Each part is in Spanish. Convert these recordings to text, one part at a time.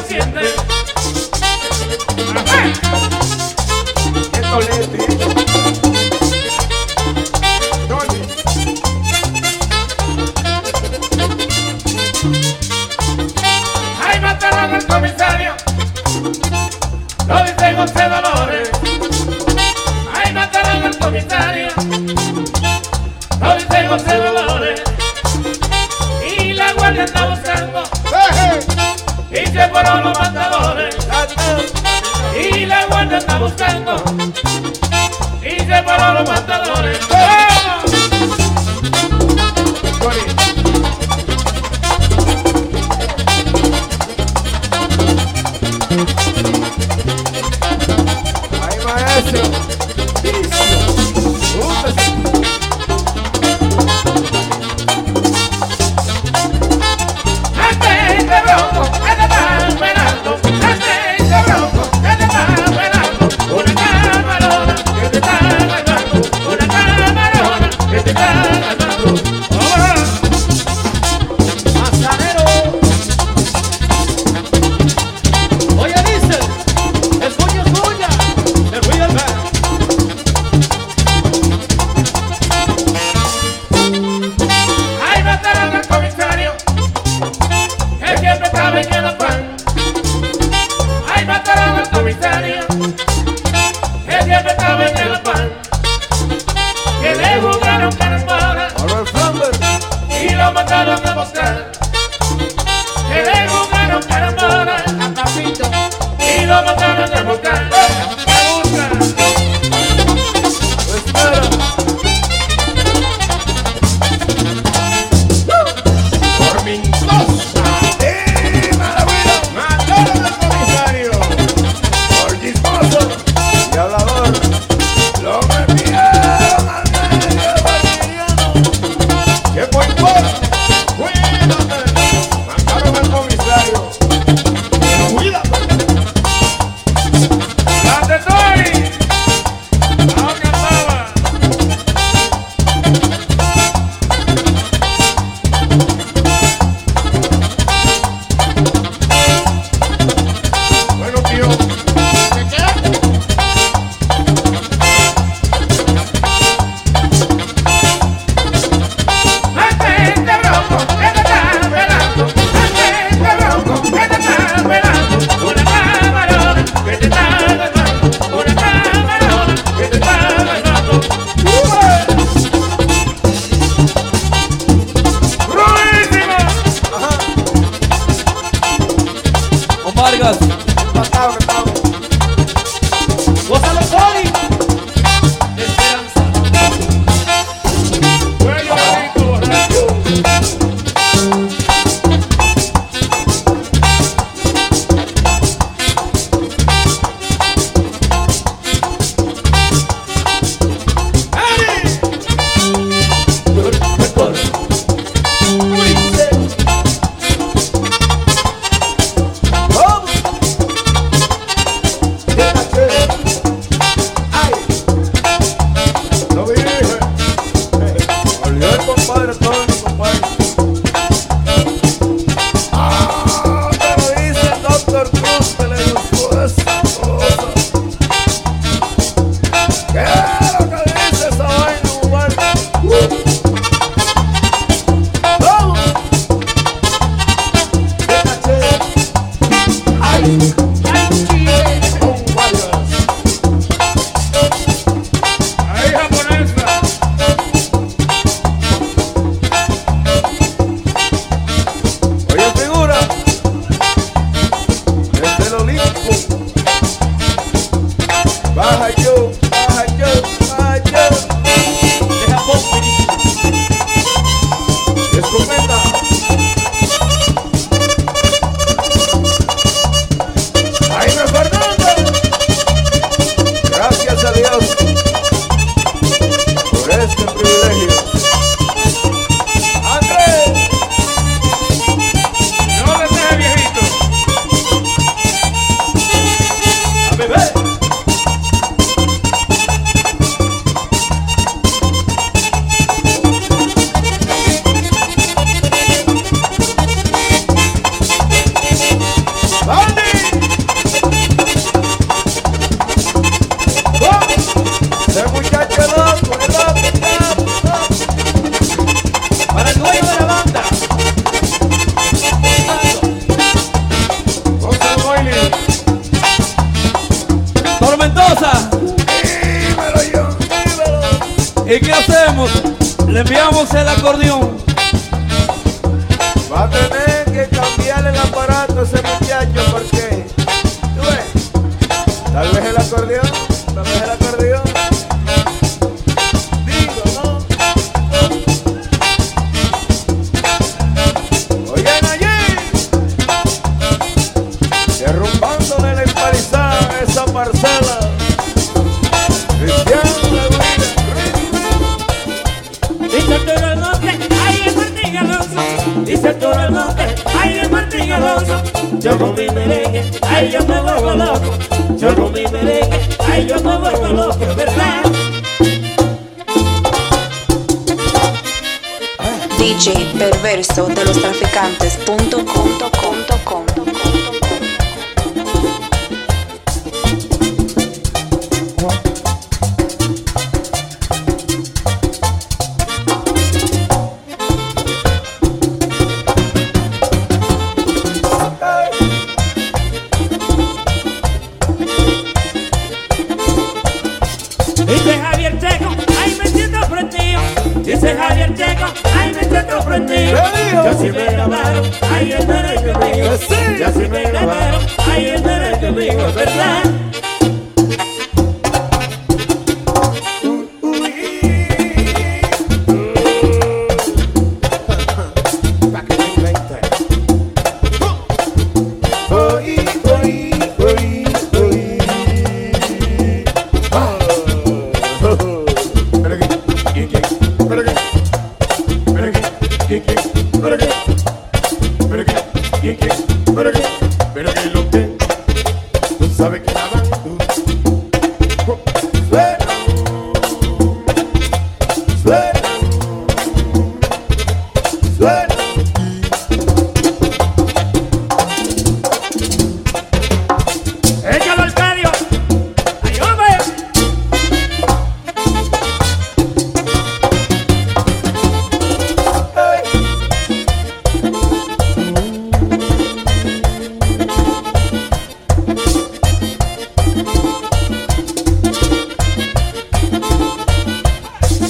lo siente. ¡Ay, mataron al comisario! Lo dice José Dolores. ¡Ay, mataron al comisario! Lo dice José Dolores. Y la guardia está que fueron los matadores y la guardia está buscando y se fueron los matadores. ¿Y qué hacemos? Le enviamos el acordeón. Va a tener que cambiarle el aparato a ese muchacho porque, tú ves, tal vez el acordeón, con mi merengue, ay yo me vuelvo loco, yo con mi merengue, ay yo me vuelvo loco, ¿verdad? DJ perverso de los traficantes.com Assim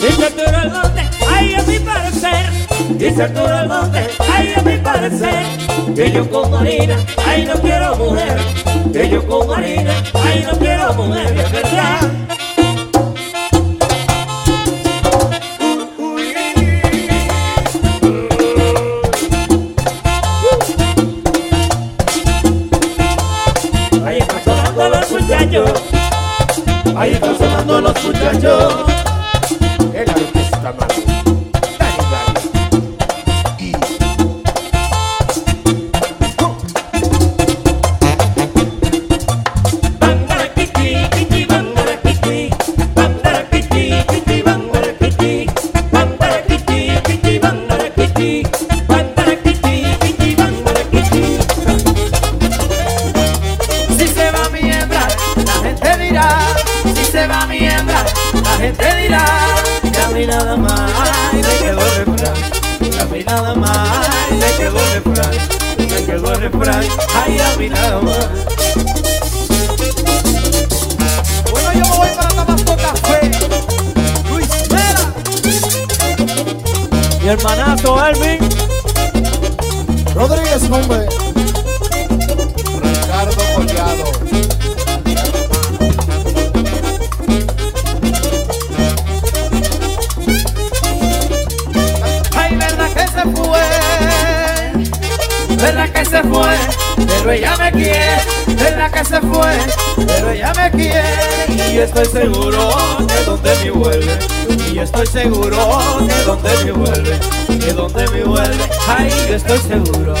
Dice Arturo Almonte, ay a mi parecer. Dice Arturo Almonte, ay a mi parecer. Que yo con Marina, ay no quiero mujer. Que yo con Marina, ay no quiero mujer, es verdad. Ahí están sonando los muchachos. Ahí están sonando los muchachos. hermanazo Elvin. Rodríguez Cumbe. Ricardo Collado. Ay, verdad que se fue. Verdad que se fue. Pero ella me quiere. Verdad que se fue. Pero ella me quiere. Y estoy seguro que donde me vuelve yo estoy seguro que donde me vuelve, que donde me vuelve, ay, yo estoy seguro.